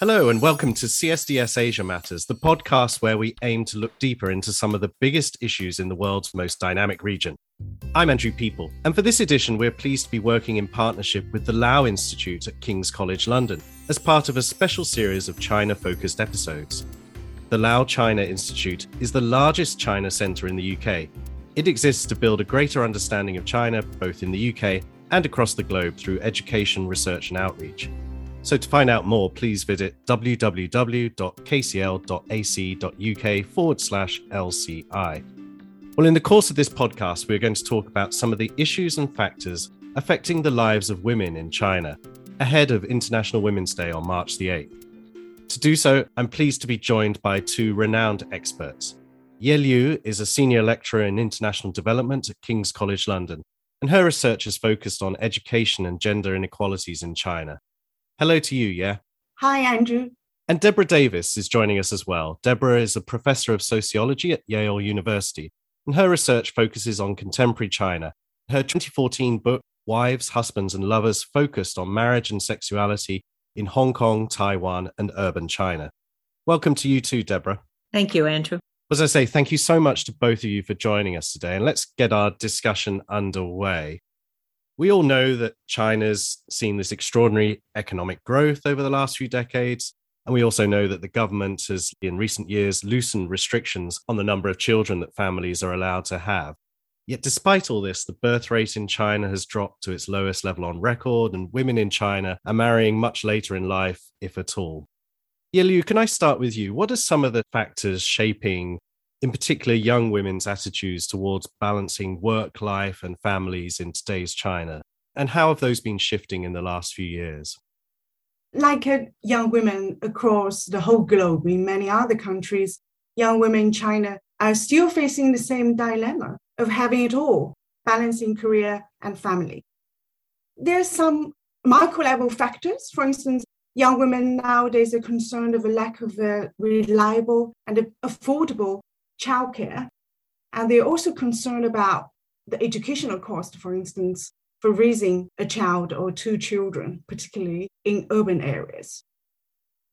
Hello, and welcome to CSDS Asia Matters, the podcast where we aim to look deeper into some of the biggest issues in the world's most dynamic region. I'm Andrew Peaple, and for this edition, we're pleased to be working in partnership with the Lau Institute at King's College London as part of a special series of China focused episodes. The Lau China Institute is the largest China centre in the UK. It exists to build a greater understanding of China, both in the UK and across the globe, through education, research, and outreach. So to find out more, please visit www.kcl.ac.uk forward slash LCI. Well, in the course of this podcast, we're going to talk about some of the issues and factors affecting the lives of women in China ahead of International Women's Day on March the 8th. To do so, I'm pleased to be joined by two renowned experts. Ye Liu is a senior lecturer in international development at King's College London, and her research is focused on education and gender inequalities in China. Hello to you, Ye? Hi, Andrew. And Deborah Davis is joining us as well. Deborah is a professor of sociology at Yale University, and her research focuses on contemporary China. Her 2014 book, Wives, Husbands, and Lovers, focused on marriage and sexuality in Hong Kong, Taiwan, and urban China. Welcome to you too, Deborah. Thank you, Andrew. As I say, thank you so much to both of you for joining us today. And let's get our discussion underway. We all know that China's seen this extraordinary economic growth over the last few decades. And we also know that the government has, in recent years, loosened restrictions on the number of children that families are allowed to have. Yet, despite all this, the birth rate in China has dropped to its lowest level on record, and women in China are marrying much later in life, if at all. Ye Liu, can I start with you? What are some of the factors shaping in particular young women's attitudes towards balancing work life and families in today's China? And how have those been shifting in the last few years? Like uh, young women across the whole globe in many other countries, young women in China are still facing the same dilemma of having it all, balancing career and family. There are some micro level factors. For instance, young women nowadays are concerned of a lack of a reliable and affordable childcare. And they're also concerned about the educational cost, for instance, for raising a child or two children, particularly in urban areas.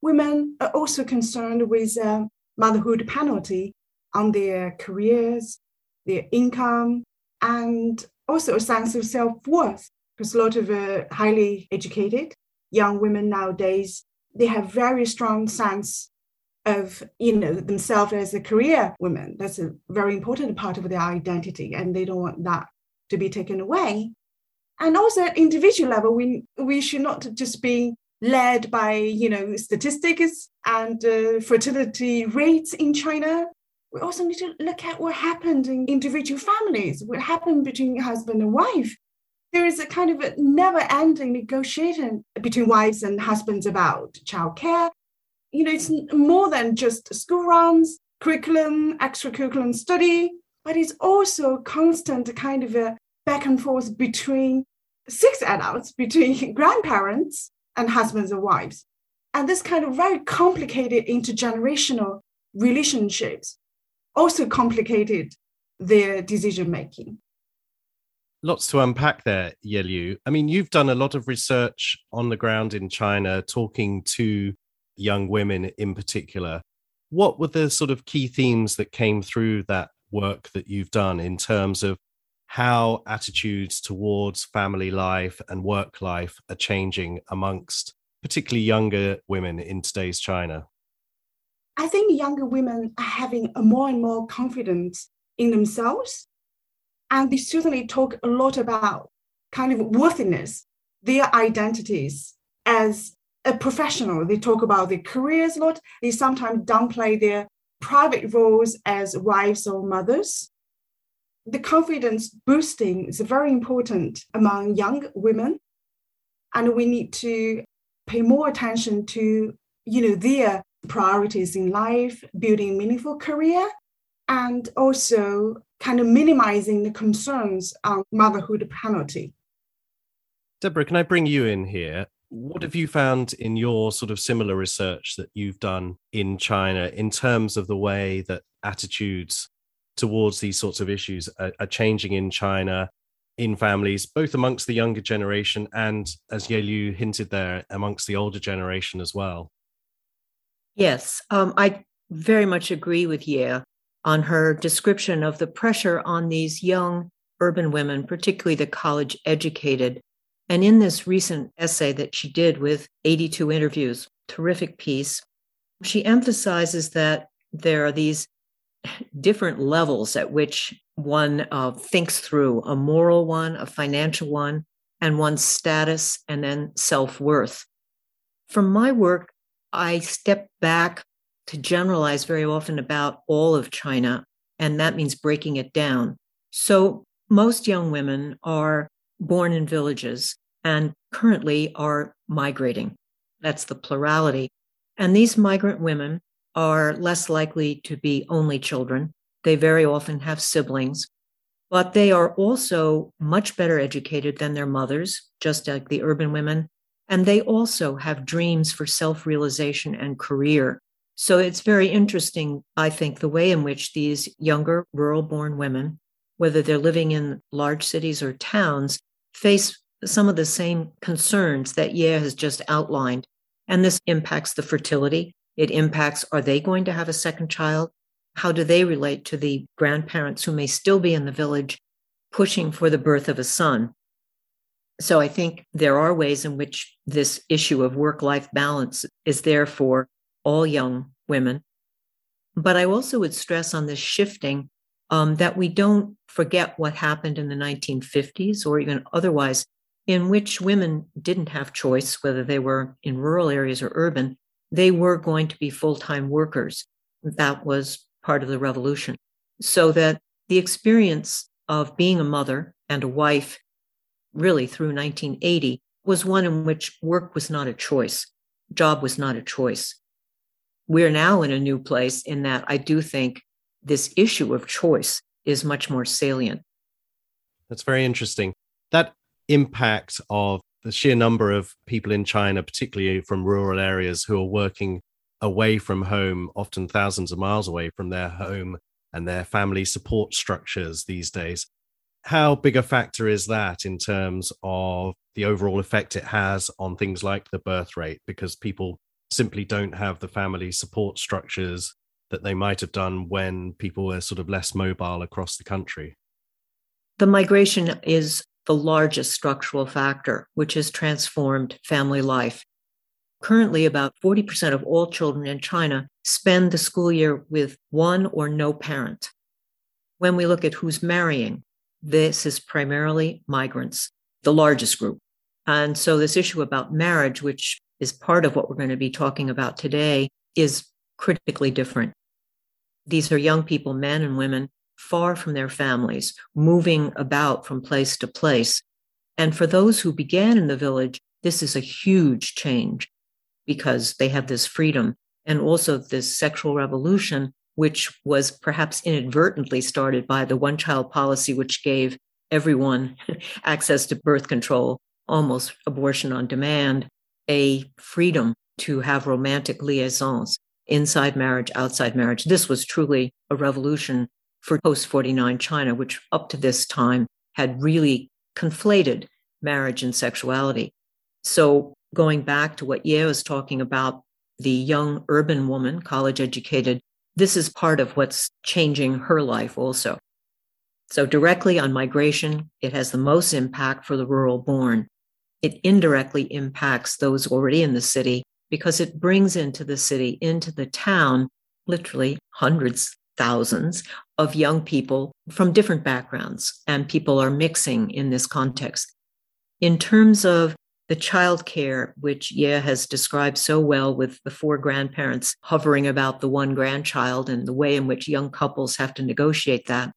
Women are also concerned with uh, motherhood penalty on their careers, their income, and also a sense of self worth. Because a lot of uh, highly educated young women nowadays, they have very strong sense of you know themselves as a career woman that's a very important part of their identity and they don't want that to be taken away. And also at individual level we we should not just be led by you know statistics and uh, fertility rates in china. We also need to look at what happened in individual families what happened between husband and wife. There is a kind of a never ending negotiation between wives and husbands about childcare you know, it's more than just school runs, curriculum, extracurriculum study, but it's also constant kind of a back and forth between six adults, between grandparents and husbands and wives. And this kind of very complicated intergenerational relationships also complicated their decision making. Lots to unpack there, Ye Liu. I mean, you've done a lot of research on the ground in China, talking to young women in particular. What were the sort of key themes that came through that work that you've done in terms of how attitudes towards family life and work life are changing amongst particularly younger women in today's China? I think younger women are having a more and more confidence in themselves. And they certainly talk a lot about kind of worthiness, their identities as a professional. They talk about their careers a lot. They sometimes downplay their private roles as wives or mothers. The confidence boosting is very important among young women. And we need to pay more attention to, you know, their priorities in life, building meaningful career, and also kind of minimizing the concerns on motherhood penalty. Deborah, can I bring you in here? What have you found in your sort of similar research that you've done in China in terms of the way that attitudes towards these sorts of issues are, are changing in China, in families, both amongst the younger generation and, as Ye Liu hinted there, amongst the older generation as well? Yes, um, I very much agree with Ye on her description of the pressure on these young urban women, particularly the college educated. And in this recent essay that she did with 82 interviews, terrific piece, she emphasizes that there are these different levels at which one uh, thinks through a moral one, a financial one, and one's status, and then self worth. From my work, I step back to generalize very often about all of China, and that means breaking it down. So, most young women are born in villages and currently are migrating. That's the plurality. And these migrant women are less likely to be only children. They very often have siblings, but they are also much better educated than their mothers, just like the urban women. And they also have dreams for self realization and career. So it's very interesting, I think, the way in which these younger rural born women, whether they're living in large cities or towns, face some of the same concerns that Ye has just outlined. And this impacts the fertility. It impacts are they going to have a second child? How do they relate to the grandparents who may still be in the village pushing for the birth of a son? So I think there are ways in which this issue of work life balance is there for all young women. But I also would stress on this shifting um, that we don't forget what happened in the 1950s or even otherwise, in which women didn't have choice, whether they were in rural areas or urban. They were going to be full time workers. That was part of the revolution. So that the experience of being a mother and a wife, really through 1980, was one in which work was not a choice, job was not a choice we're now in a new place in that I do think this issue of choice is much more salient. That's very interesting. That impact of the sheer number of people in China, particularly from rural areas, who are working away from home, often thousands of miles away from their home and their family support structures these days. How big a factor is that in terms of the overall effect it has on things like the birth rate? Because people simply don't have the family support structures that they might have done when people were sort of less mobile across the country. The migration is the largest structural factor, which has transformed family life. Currently, about 40% of all children in China spend the school year with one or no parent. When we look at who's marrying, this is primarily migrants, the largest group. And so, this issue about marriage, which is part of what we're going to be talking about today is critically different. These are young people, men and women, far from their families, moving about from place to place. And for those who began in the village, this is a huge change because they have this freedom and also this sexual revolution, which was perhaps inadvertently started by the one child policy, which gave everyone access to birth control, almost abortion on demand, a freedom to have romantic liaisons inside marriage, outside marriage. This was truly a revolution for post 49 China, which up to this time had really conflated marriage and sexuality. So, going back to what Ye was talking about, the young urban woman, college educated, this is part of what's changing her life also. So, directly on migration, it has the most impact for the rural born it indirectly impacts those already in the city because it brings into the city, into the town, literally hundreds, thousands of young people from different backgrounds, and people are mixing in this context. In terms of the childcare, which Ye has described so well with the four grandparents hovering about the one grandchild and the way in which young couples have to negotiate that.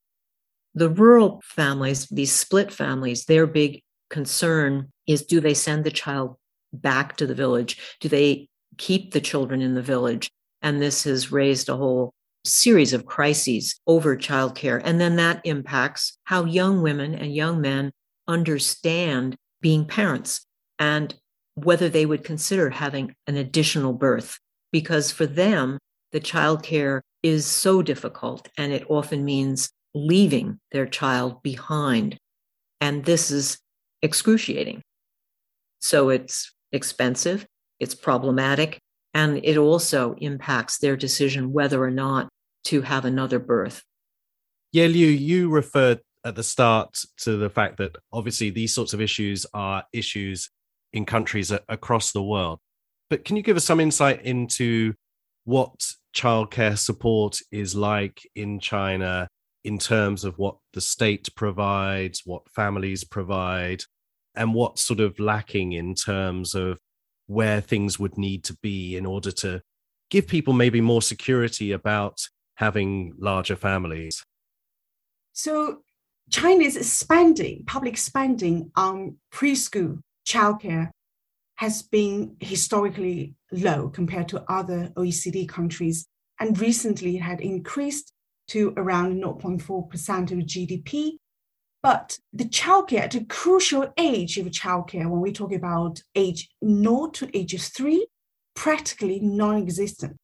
The rural families, these split families, their big concern is do they send the child back to the village? Do they keep the children in the village? And this has raised a whole series of crises over childcare. And then that impacts how young women and young men understand being parents and whether they would consider having an additional birth. Because for them, the childcare is so difficult and it often means leaving their child behind. And this is excruciating. So it's expensive, it's problematic, And it also impacts their decision whether or not to have another birth. Ye, Liu, you referred at the start to the fact that obviously these sorts of issues are issues in countries across the world. But can you give us some insight into what childcare support is like in China in terms of what the state provides, what families provide, and what's sort of lacking in terms of where things would need to be in order to give people maybe more security about having larger families? So, China is spending, public spending on preschool childcare has been historically low compared to other OECD countries, and recently had increased to around 0.4% of GDP. But the childcare, the crucial age of childcare, when we talk about age 0 to age 3, practically non existent.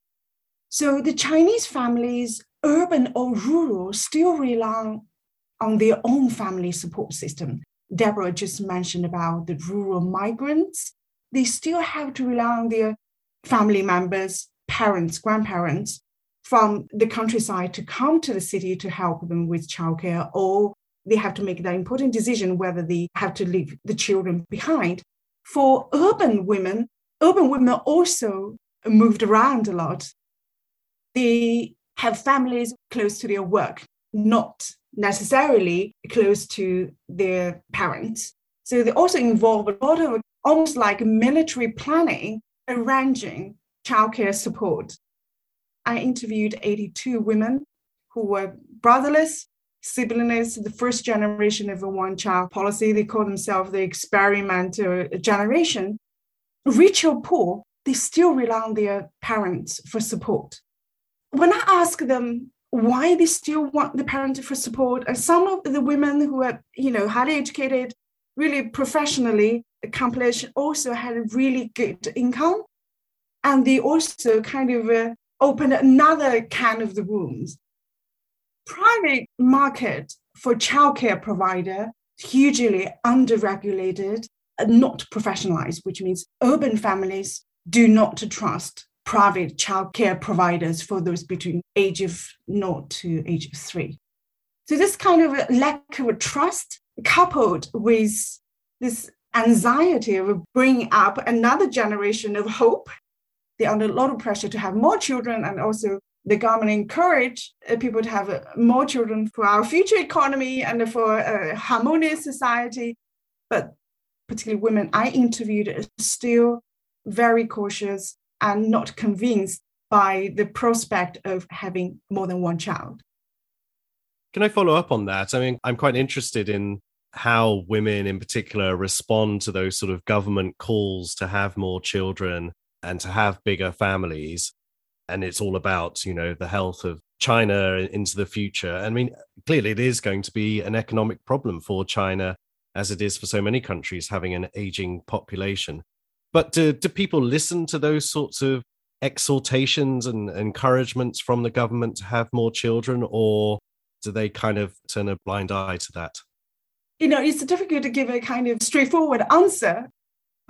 So the Chinese families, urban or rural, still rely on their own family support system. Deborah just mentioned about the rural migrants. They still have to rely on their family members, parents, grandparents from the countryside to come to the city to help them with childcare, or they have to make that important decision whether they have to leave the children behind. For urban women, urban women also moved around a lot. They have families close to their work, not necessarily close to their parents. So they also involve a lot of almost like military planning, arranging childcare support. I interviewed 82 women who were brotherless, siblings, the first generation of a one child policy. They call themselves the experimental generation. Rich or poor, they still rely on their parents for support. When I ask them why they still want the parent for support. And some of the women who are, you know, highly educated, really professionally accomplished, also had a really good income. And they also kind of uh, opened another can of the wounds. Private market for childcare provider hugely underregulated, and not professionalized, which means urban families do not trust private childcare providers for those between age of 0 to age of 3. So this kind of lack of trust coupled with this anxiety of bringing up another generation of hope. They're under a lot of pressure to have more children and also the government encourage uh, people to have uh, more children for our future economy and for a harmonious society. But particularly women I interviewed are still very cautious and not convinced by the prospect of having more than one child. Can I follow up on that? I mean, I'm quite interested in how women in particular respond to those sort of government calls to have more children and to have bigger families. And it's all about, you know, the health of China into the future. I mean, clearly it is going to be an economic problem for China, as it is for so many countries, having an aging population. But do, do people listen to those sorts of exhortations and encouragements from the government to have more children, or do they kind of turn a blind eye to that? You know, it's difficult to give a kind of straightforward answer,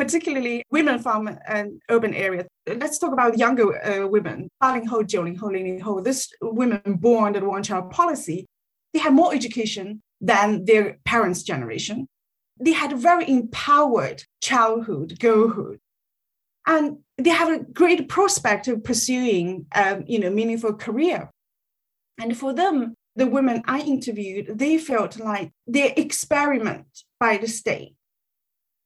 particularly women from an urban area. Let's talk about younger uh, women. Balinghou, Jolin Ho, Lin Ho, this women born the one child policy, they had more education than their parents' generation. They had a very empowered childhood, girlhood. And they have a great prospect of pursuing um, you know, meaningful career. And for them, the women I interviewed, they felt like their experiment by the state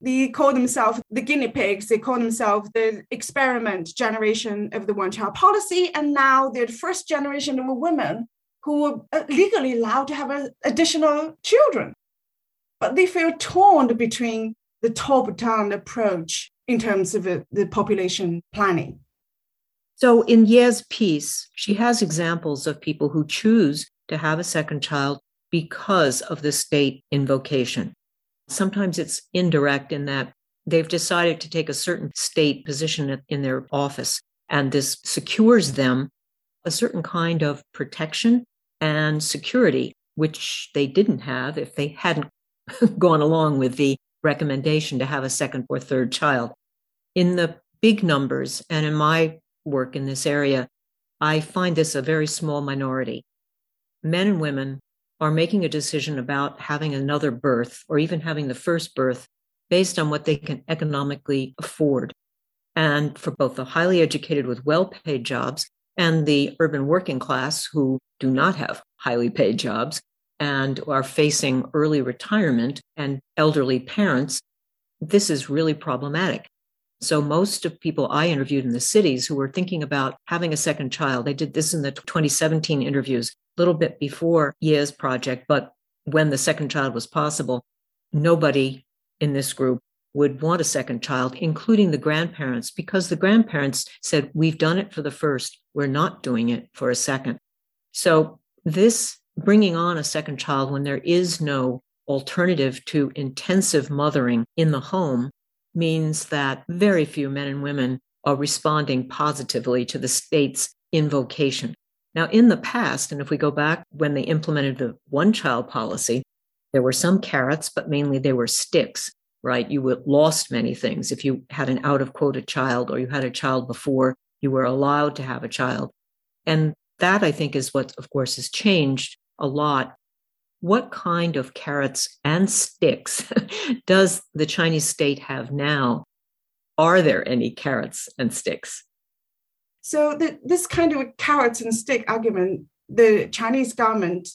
they call themselves the guinea pigs. They call themselves the experiment generation of the one-child policy. And now they're the first generation of women who were uh, legally allowed to have additional children but they feel torn between the top down approach in terms of the population planning. So, in Ye's piece, she has examples of people who choose to have a second child because of the state invocation. Sometimes it's indirect in that they've decided to take a certain state position in their office, and this secures them a certain kind of protection and security, which they didn't have if they hadn't gone along with the recommendation to have a second or third child. In the big numbers, and in my work in this area, I find this a very small minority. Men and women are making a decision about having another birth or even having the first birth based on what they can economically afford. And for both the highly educated with well paid jobs and the urban working class who do not have highly paid jobs and are facing early retirement and elderly parents, this is really problematic. So, most of people I interviewed in the cities who were thinking about having a second child, they did this in the 2017 interviews, little bit before Ye's project, but when the second child was possible, nobody in this group would want a second child, including the grandparents, because the grandparents said, We've done it for the first, we're not doing it for a second. So, this bringing on a second child when there is no alternative to intensive mothering in the home means that very few men and women are responding positively to the state's invocation. Now, in the past, and if we go back when they implemented the one child policy, there were some carrots, but mainly they were sticks, right? You lost many things. If you had an out of quota child or you had a child before you were allowed to have a child. And that I think is what, of course, has changed a lot what kind of carrots and sticks does the Chinese state have now? Are there any carrots and sticks? So, the, this kind of carrots and stick argument, the Chinese government,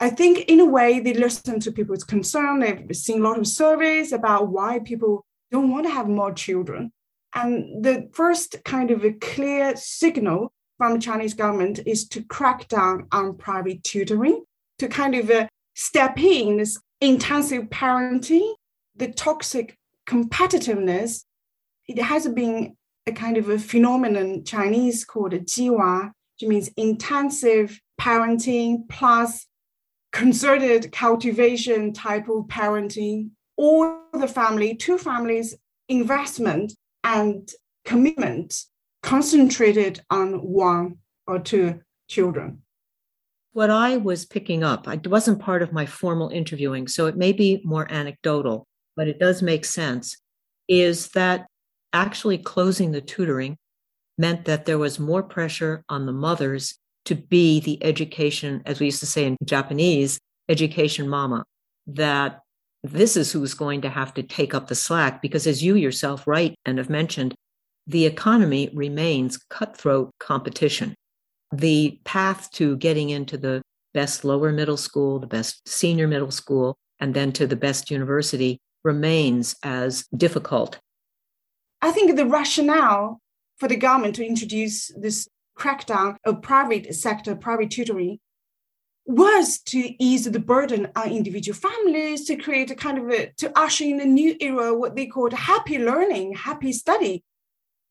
I think in a way they listen to people's concern. They've seen a lot of surveys about why people don't want to have more children. And the first kind of a clear signal from the Chinese government is to crack down on private tutoring to kind of uh, step in this intensive parenting, the toxic competitiveness. It has been a kind of a phenomenon Chinese called a jiwa, which means intensive parenting plus concerted cultivation type of parenting, all the family, two families investment and commitment concentrated on one or two children. What I was picking up, it wasn't part of my formal interviewing, so it may be more anecdotal, but it does make sense, is that actually closing the tutoring meant that there was more pressure on the mothers to be the education, as we used to say in Japanese, education mama, that this is who's going to have to take up the slack because, as you yourself write and have mentioned, the economy remains cutthroat competition the path to getting into the best lower middle school, the best senior middle school, and then to the best university remains as difficult. I think the rationale for the government to introduce this crackdown of private sector, private tutoring, was to ease the burden on individual families, to create a kind of a, to usher in a new era, what they called happy learning, happy study.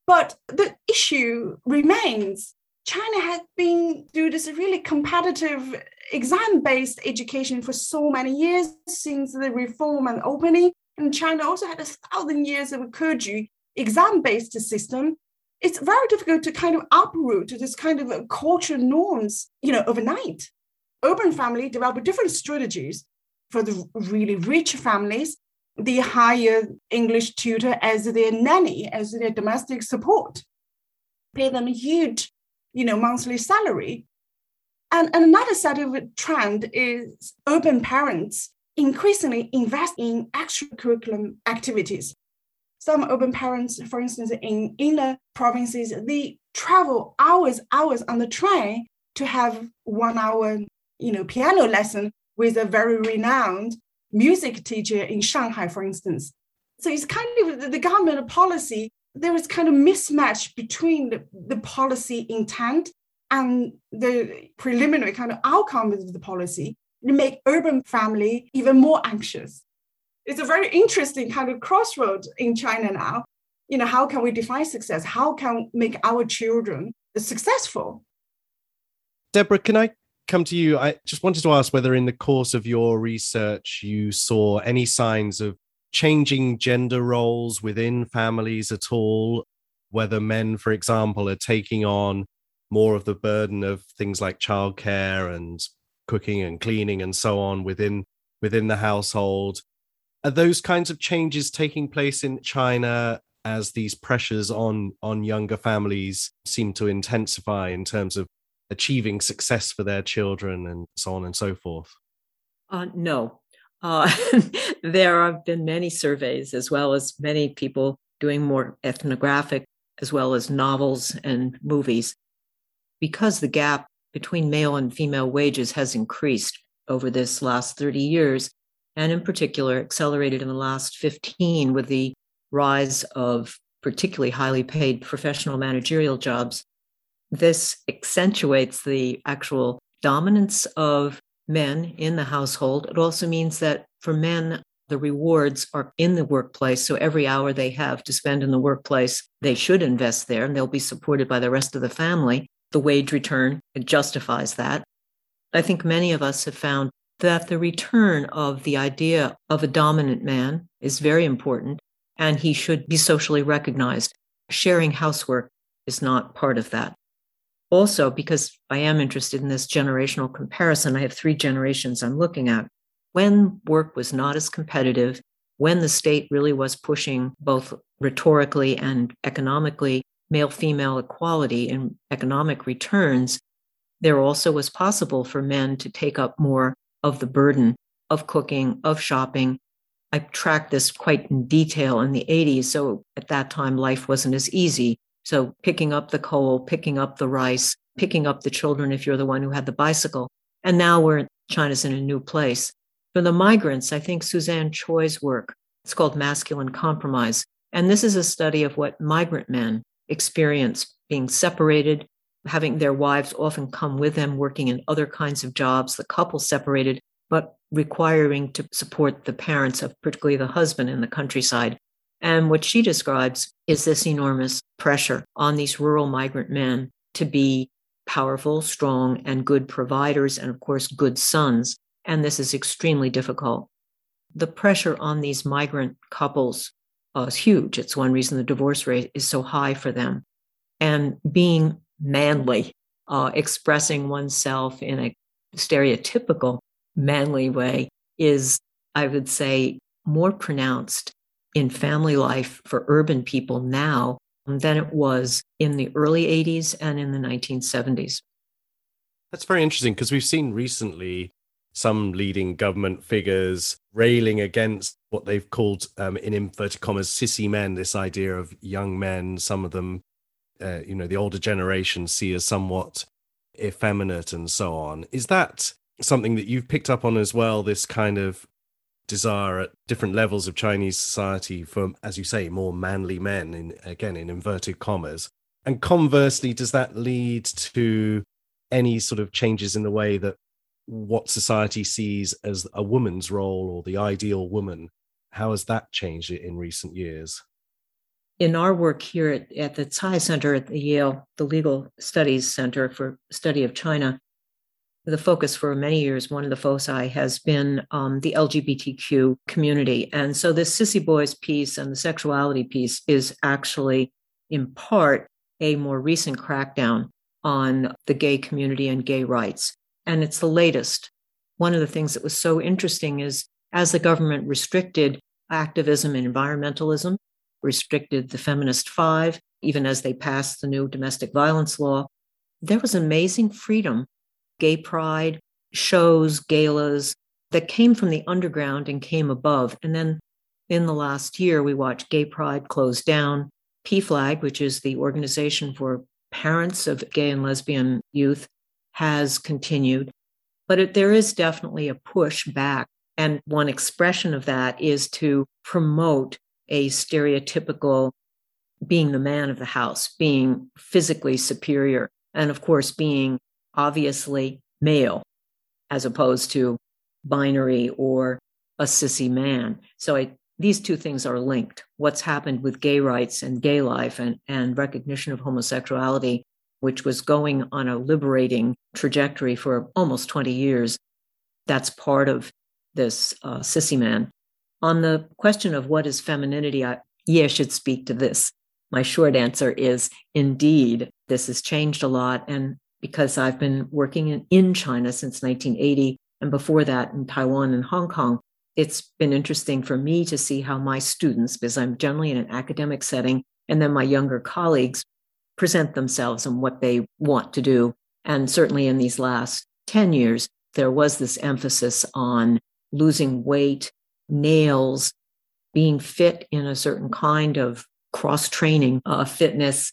But the issue remains China has been through this really competitive exam-based education for so many years since the reform and opening. And China also had a thousand years of Keju exam-based system. It's very difficult to kind of uproot this kind of culture norms, you know, overnight. Urban family develop different strategies for the really rich families. They hire English tutor as their nanny, as their domestic support, pay them a huge you know, monthly salary. And, and another set of trend is urban parents increasingly invest in extracurricular activities. Some urban parents, for instance, in inner provinces, they travel hours, hours on the train to have one hour, you know, piano lesson with a very renowned music teacher in Shanghai, for instance. So it's kind of the government policy there is kind of mismatch between the, the policy intent and the preliminary kind of outcome of the policy to make urban family even more anxious. It's a very interesting kind of crossroad in China now. You know, how can we define success? How can make our children successful? Deborah, can I come to you? I just wanted to ask whether in the course of your research you saw any signs of changing gender roles within families at all, whether men, for example, are taking on more of the burden of things like childcare and cooking and cleaning and so on within within the household. Are those kinds of changes taking place in China? as these pressures on on younger families seem to intensify in terms of achieving success for their children and so on and so forth? Uh, no. Uh, there have been many surveys, as well as many people doing more ethnographic, as well as novels and movies. Because the gap between male and female wages has increased over this last 30 years, and in particular accelerated in the last 15 with the rise of particularly highly paid professional managerial jobs. This accentuates the actual dominance of men in the household. It also means that for men, the rewards are in the workplace. So every hour they have to spend in the workplace, they should invest there and they'll be supported by the rest of the family. The wage return justifies that. I think many of us have found that the return of the idea of a dominant man is very important and he should be socially recognized. Sharing housework is not part of that. Also, because I am interested in this generational comparison, I have three generations I'm looking at. When work was not as competitive, when the state really was pushing both rhetorically and economically male female equality in economic returns, there also was possible for men to take up more of the burden of cooking, of shopping. I tracked this quite in detail in the 80s. So at that time, life wasn't as easy. So picking up the coal, picking up the rice, picking up the children if you're the one who had the bicycle. And now we're China's in a new place. For the migrants, I think Susanne Choi's work, it's called Masculine Compromise. And this is a study of what migrant men experience being separated, having their wives often come with them, working in other kinds of jobs, the couple separated, but requiring to support the parents of particularly the husband in the countryside. And what she describes is this enormous pressure on these rural migrant men to be powerful, strong, and good providers, and of course, good sons. And this is extremely difficult. The pressure on these migrant couples uh, is huge. It's one reason the divorce rate is so high for them. And being manly, uh, expressing oneself in a stereotypical manly way is, I would say, more pronounced in family life for urban people now than it was in the early 80s and in the 1970s. That's very interesting because we've seen recently some leading government figures railing against what they've called, um, in inverted commas, sissy men, this idea of young men, some of them uh, you know the older generation see as somewhat effeminate and so on. Is that something that you've picked up on as well this kind of desire at different levels of chinese society for as you say more manly men in again in inverted commas? And conversely does that lead to any sort of changes in the way that what society sees as a woman's role or the ideal woman? How has that changed in recent years in our work here at, at the Tsai Center at the Yale, the Legal Studies Center for Study of China, the focus for many years, one of the foci has been um, the LGBTQ community. And so this Sissy Boys piece and the sexuality piece is actually, in part, a more recent crackdown on the gay community and gay rights. And it's the latest. One of the things that was so interesting is as the government restricted activism and environmentalism, restricted the Feminist Five, even as they passed the new domestic violence law. There was amazing freedom, gay pride, shows, galas that came from the underground and came above. And then in the last year, we watched Gay Pride close down. PFLAG, which is the organization for parents of gay and lesbian youth, has continued. But it, there is definitely a push back. And one expression of that is to promote a stereotypical being the man of the house, being physically superior, and of course, being obviously male as opposed to binary or a sissy man. So I, these two things are linked. What's happened with gay rights and gay life and, and recognition of homosexuality, which was going on a liberating trajectory for almost 20 years, that's part of this uh, sissy man. On the question of what is femininity, I, Ye, should speak to this. My short answer is indeed, this has changed a lot. And because I've been working in, in China since 1980, and before that in Taiwan and Hong Kong, it's been interesting for me to see how my students, because I'm generally in an academic setting, and then my younger colleagues present themselves and what they want to do. And certainly in these last 10 years, there was this emphasis on losing weight, nails, being fit in a certain kind of cross training uh, fitness,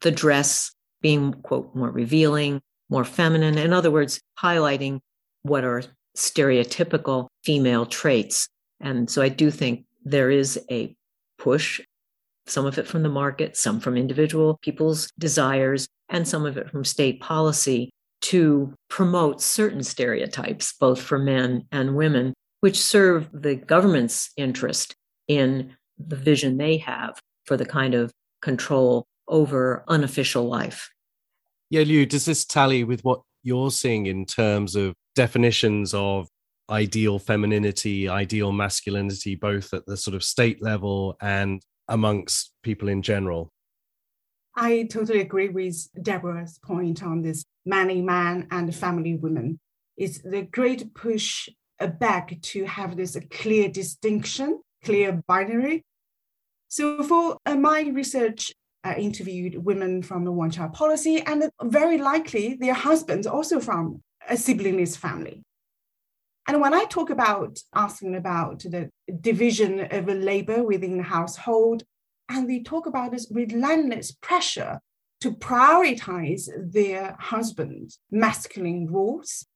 the dress being, quote, more revealing, more feminine. In other words, highlighting what are stereotypical female traits. And so I do think there is a push, some of it from the market, some from individual people's desires, and some of it from state policy to promote certain stereotypes, both for men and women, which serve the government's interest in the vision they have for the kind of control over unofficial life. Ye, Liu, does this tally with what you're seeing in terms of definitions of ideal femininity, ideal masculinity, both at the sort of state level and amongst people in general? I totally agree with Deborah's point on this manly man and family women. It's the great push back to have this clear distinction, clear binary. So for uh, my research, I interviewed women from the one child policy and very likely their husbands also from a siblingless family. And when I talk about asking about the division of labor within the household, and they talk about this relentless pressure to prioritize their husband's masculine roles.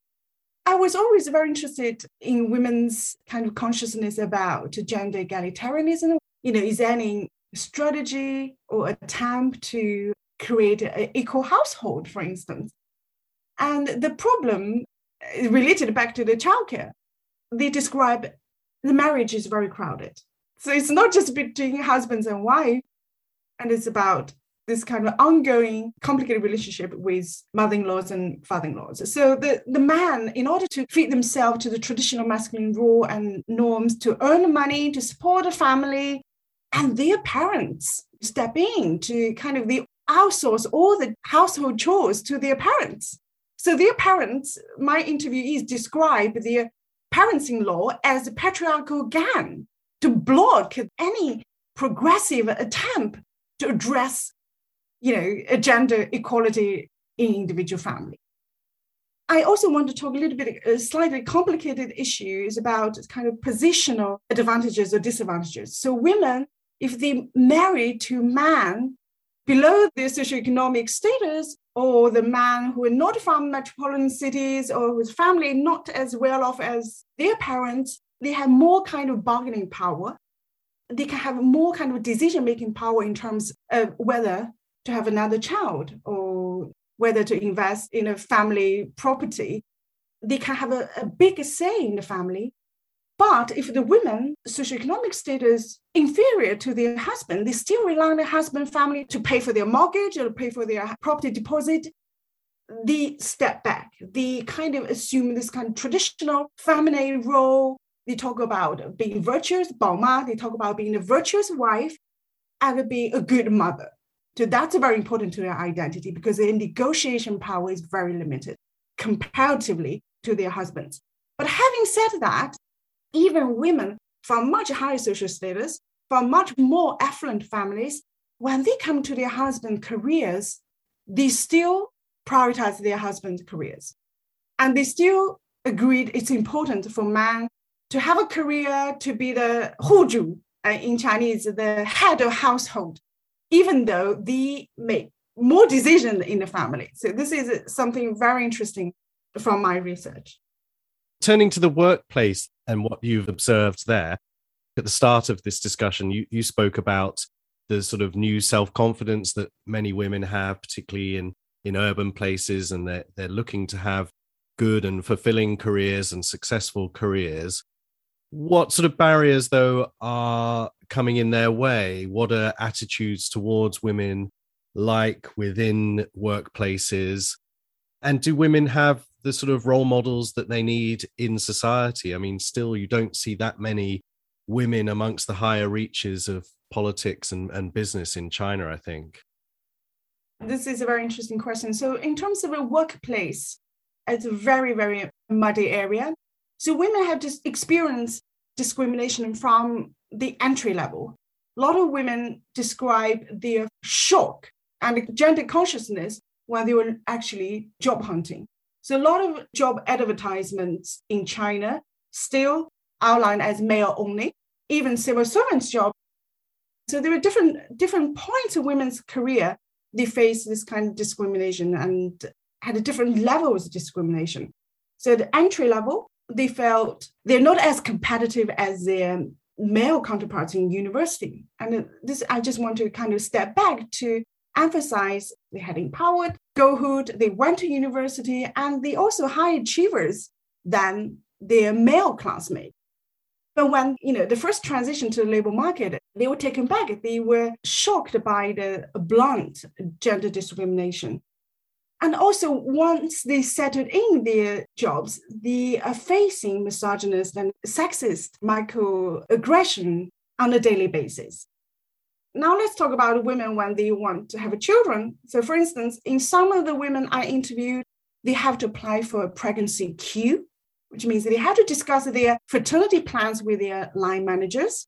I was always very interested in women's kind of consciousness about gender egalitarianism. You know, is there any strategy or attempt to create an equal household, for instance? And the problem eh, related back to the childcare, they describe the marriage is very crowded. So it's not just between husbands and wife, and it's about this kind of ongoing complicated relationship with mother-in-laws and father-in-laws. So the, the man, in order to fit themselves to the traditional masculine role and norms, to earn money, to support a family, and their parents step in to kind of the outsource all the household chores to their parents. So their parents, my interviewees describe their parents-in-law as a patriarchal gang to block any progressive attempt to address, you know, gender equality in individual family. I also want to talk a little bit, a slightly complicated issue is about kind of positional advantages or disadvantages. So women, if they marry to man below their socioeconomic status, or the man who are not from metropolitan cities or whose family not as well off as their parents, they have more kind of bargaining power. They can have more kind of decision making power in terms of whether to have another child or whether to invest in a family property. They can have a, a big say in the family. But if the women socioeconomic status inferior to their husband, they still rely on the husband family to pay for their mortgage or pay for their property deposit. They step back. They kind of assume this kind of traditional feminine role they talk about being virtuous, 宝妈, they talk about being a virtuous wife and being a good mother. So that's very important to their identity because their negotiation power is very limited comparatively to their husbands. But having said that, even women from much higher social status, from much more affluent families, when they come to their husband careers, they still prioritize their husband's careers. And they still agreed it's important for man to have a career to be the huju uh, in Chinese, the head of household, even though they make more decisions in the family. So this is something very interesting from my research. Turning to the workplace and what you've observed there, at the start of this discussion, you, you spoke about the sort of new self-confidence that many women have, particularly in, in urban places, and they're, they're looking to have good and fulfilling careers and successful careers. What sort of barriers, though, are coming in their way? What are attitudes towards women like within workplaces? And do women have the sort of role models that they need in society? I mean, still, you don't see that many women amongst the higher reaches of politics and, and business in China, I think. This is a very interesting question. So, in terms of a workplace, it's a very, very muddy area. So women have just experienced discrimination from the entry level. A lot of women describe their shock and gender consciousness when they were actually job hunting. So a lot of job advertisements in China still outlined as male only, even civil servants' job. So there are different different points of women's career they face this kind of discrimination and had a different levels of discrimination. So the entry level, they felt they're not as competitive as their male counterparts in university. And this, I just want to kind of step back to emphasize they had empowered girlhood, they went to university, and they also high achievers than their male classmates. But when you know the first transition to the labor market, they were taken back. They were shocked by the blunt gender discrimination. And also, once they settled in their jobs, they are facing misogynist and sexist microaggression on a daily basis. Now, let's talk about women when they want to have children. So, for instance, in some of the women I interviewed, they have to apply for a pregnancy queue which means they have to discuss their fertility plans with their line managers.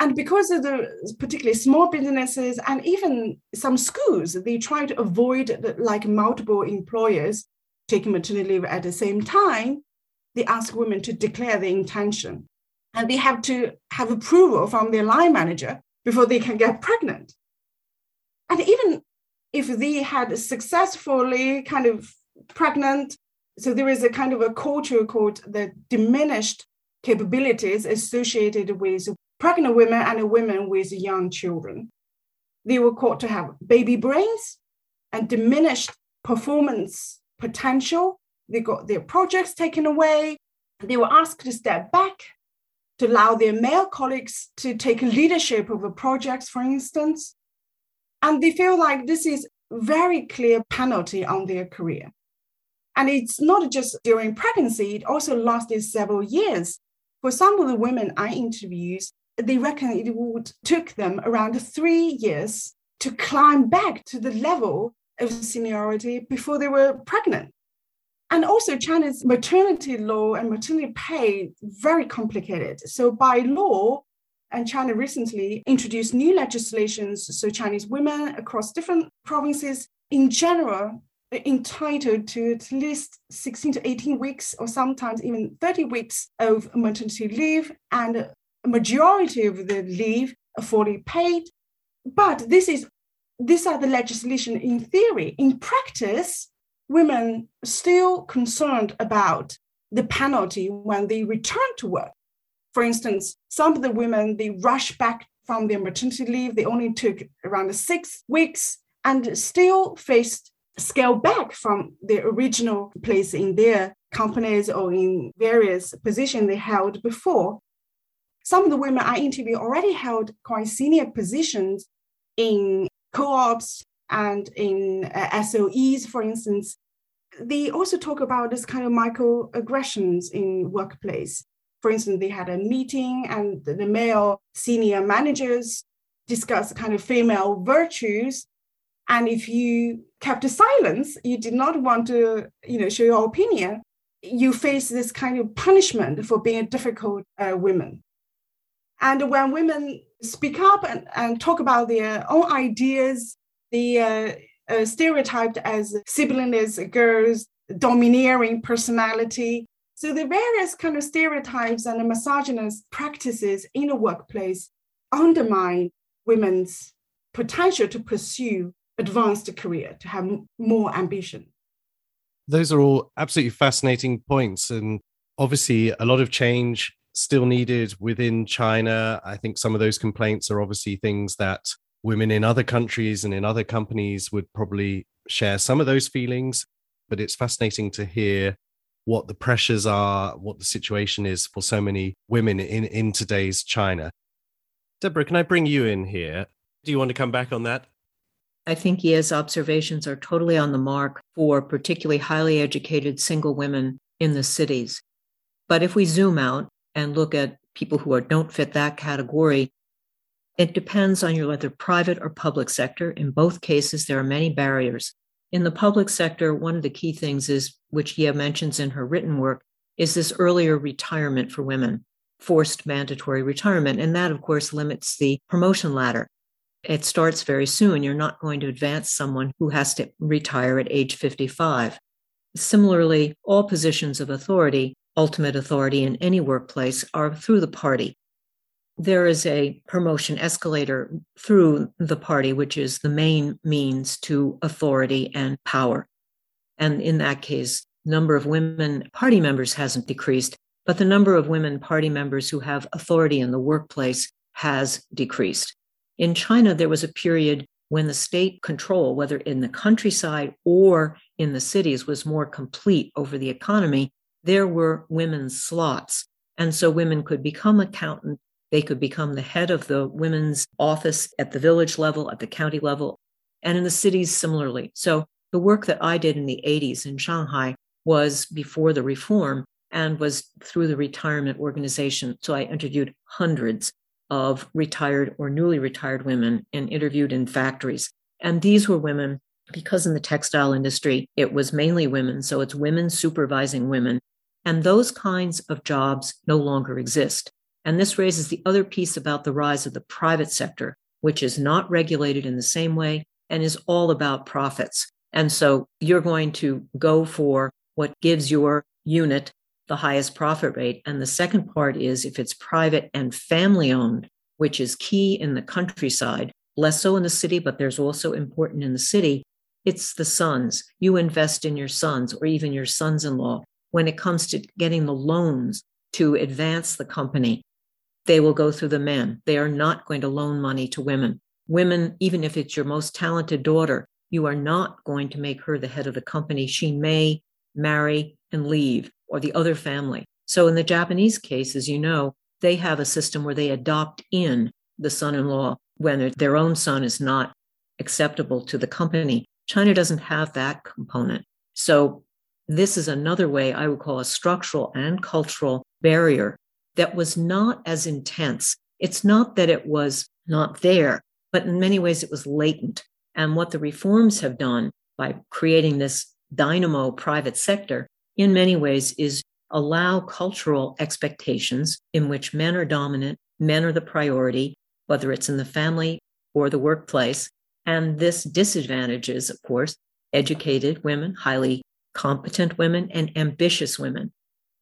And because of the particularly small businesses and even some schools, they try to avoid the, like multiple employers taking maternity leave at the same time. They ask women to declare their intention, and they have to have approval from their line manager before they can get pregnant. And even if they had successfully kind of pregnant so there is a kind of a culture called the diminished capabilities associated with pregnant women and women with young children. They were caught to have baby brains and diminished performance potential. They got their projects taken away. They were asked to step back to allow their male colleagues to take leadership over projects, for instance. And they feel like this is very clear penalty on their career. And it's not just during pregnancy, it also lasted several years. For some of the women I interviewed, they reckon it would took them around three years to climb back to the level of seniority before they were pregnant. And also China's maternity law and maternity pay very complicated. So by law, and China recently introduced new legislations so Chinese women across different provinces in general entitled to at least 16 to 18 weeks or sometimes even 30 weeks of maternity leave and majority of the leave are fully paid. But this is these are the legislation in theory. In practice women still concerned about the penalty when they return to work. For instance some of the women they rush back from their maternity leave. They only took around six weeks and still faced scale back from the original place in their companies or in various positions they held before. Some of the women I interviewed already held quite senior positions in co-ops and in uh, SOEs, for instance. They also talk about this kind of microaggressions in workplace. For instance, they had a meeting and the male senior managers discussed kind of female virtues and if you kept silence, you did not want to, you know, show your opinion, you face this kind of punishment for being a difficult uh, woman. And when women speak up and, and talk about their own ideas, the uh, uh, stereotyped as siblings, girls, domineering personality. So the various kind of stereotypes and the misogynist practices in the workplace undermine women's potential to pursue advanced career, to have more ambition. Those are all absolutely fascinating points. And obviously, a lot of change still needed within China. I think some of those complaints are obviously things that women in other countries and in other companies would probably share some of those feelings. But it's fascinating to hear what the pressures are, what the situation is for so many women in, in today's China. Deborah, can I bring you in here? Do you want to come back on that? I think Ye's observations are totally on the mark for particularly highly educated single women in the cities. But if we zoom out and look at people who are, don't fit that category, it depends on your whether private or public sector. In both cases, there are many barriers. In the public sector, one of the key things is, which Ye mentions in her written work, is this earlier retirement for women. forced mandatory retirement. And that, of course, limits the promotion ladder. It starts very soon. You're not going to advance someone who has to retire at age 55. Similarly, all positions of authority, ultimate authority in any workplace, are through the party. There is a promotion escalator through the party, which is the main means to authority and power. And in that case, number of women party members hasn't decreased, but the number of women party members who have authority in the workplace has decreased. In China, there was a period when the state control, whether in the countryside or in the cities, was more complete over the economy. There were women's slots. And so women could become accountant. They could become the head of the women's office at the village level, at the county level, and in the cities similarly. So the work that I did in the 80s in Shanghai was before the reform and was through the retirement organization. So I interviewed hundreds of retired or newly retired women and interviewed in factories. And these were women, because in the textile industry, it was mainly women. So it's women supervising women. And those kinds of jobs no longer exist. And this raises the other piece about the rise of the private sector, which is not regulated in the same way and is all about profits. And so you're going to go for what gives your unit the highest profit rate. And the second part is if it's private and family owned, which is key in the countryside, less so in the city, but there's also important in the city. It's the sons. You invest in your sons or even your sons in law. When it comes to getting the loans to advance the company, they will go through the men. They are not going to loan money to women. Women, even if it's your most talented daughter, you are not going to make her the head of the company. She may marry and leave or the other family. So in the Japanese case, as you know, they have a system where they adopt in the son in law when their own son is not acceptable to the company. China doesn't have that component. So this is another way I would call a structural and cultural barrier that was not as intense. It's not that it was not there, but in many ways it was latent. And what the reforms have done by creating this dynamo private sector in many ways is allow cultural expectations in which men are dominant, men are the priority, whether it's in the family or the workplace. And this disadvantages, of course, educated women, highly competent women, and ambitious women.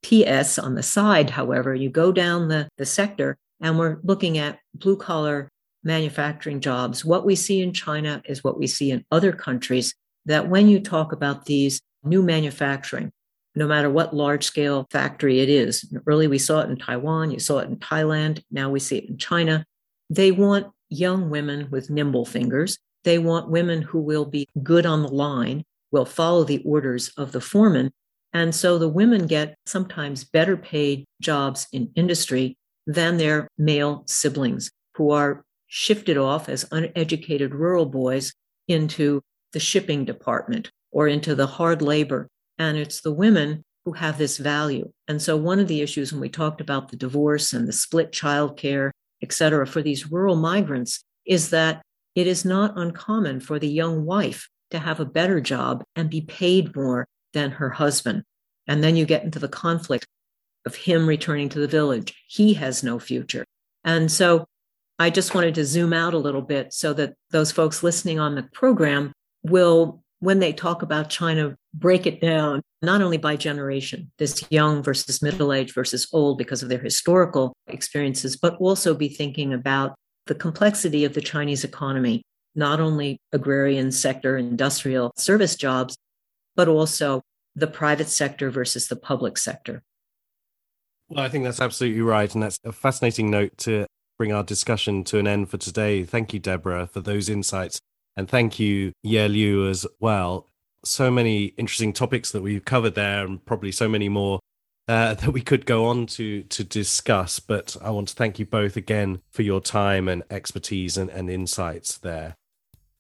P.S. on the side, however, you go down the, the sector and we're looking at blue collar manufacturing jobs. What we see in China is what we see in other countries that when you talk about these new manufacturing, no matter what large scale factory it is. Early, we saw it in Taiwan, you saw it in Thailand, now we see it in China. They want young women with nimble fingers. They want women who will be good on the line, will follow the orders of the foreman. And so the women get sometimes better paid jobs in industry than their male siblings who are shifted off as uneducated rural boys into the shipping department or into the hard labor and it's the women who have this value. And so one of the issues when we talked about the divorce and the split childcare, et cetera, for these rural migrants is that it is not uncommon for the young wife to have a better job and be paid more than her husband. And then you get into the conflict of him returning to the village. He has no future. And so I just wanted to zoom out a little bit so that those folks listening on the program will when they talk about China, break it down not only by generation, this young versus middle age versus old because of their historical experiences, but also be thinking about the complexity of the Chinese economy, not only agrarian sector, industrial service jobs, but also the private sector versus the public sector. Well, I think that's absolutely right. And that's a fascinating note to bring our discussion to an end for today. Thank you, Deborah, for those insights. And thank you, Ye Liu, as well. So many interesting topics that we've covered there, and probably so many more uh, that we could go on to to discuss. But I want to thank you both again for your time and expertise and, and insights there.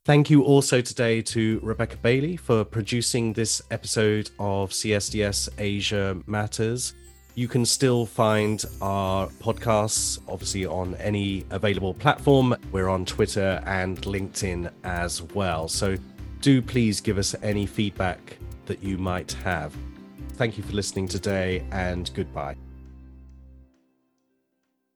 Thank you also today to Rebecca Bailey for producing this episode of CSDS Asia Matters. You can still find our podcasts, obviously, on any available platform. We're on Twitter and LinkedIn as well. So do please give us any feedback that you might have. Thank you for listening today, and goodbye.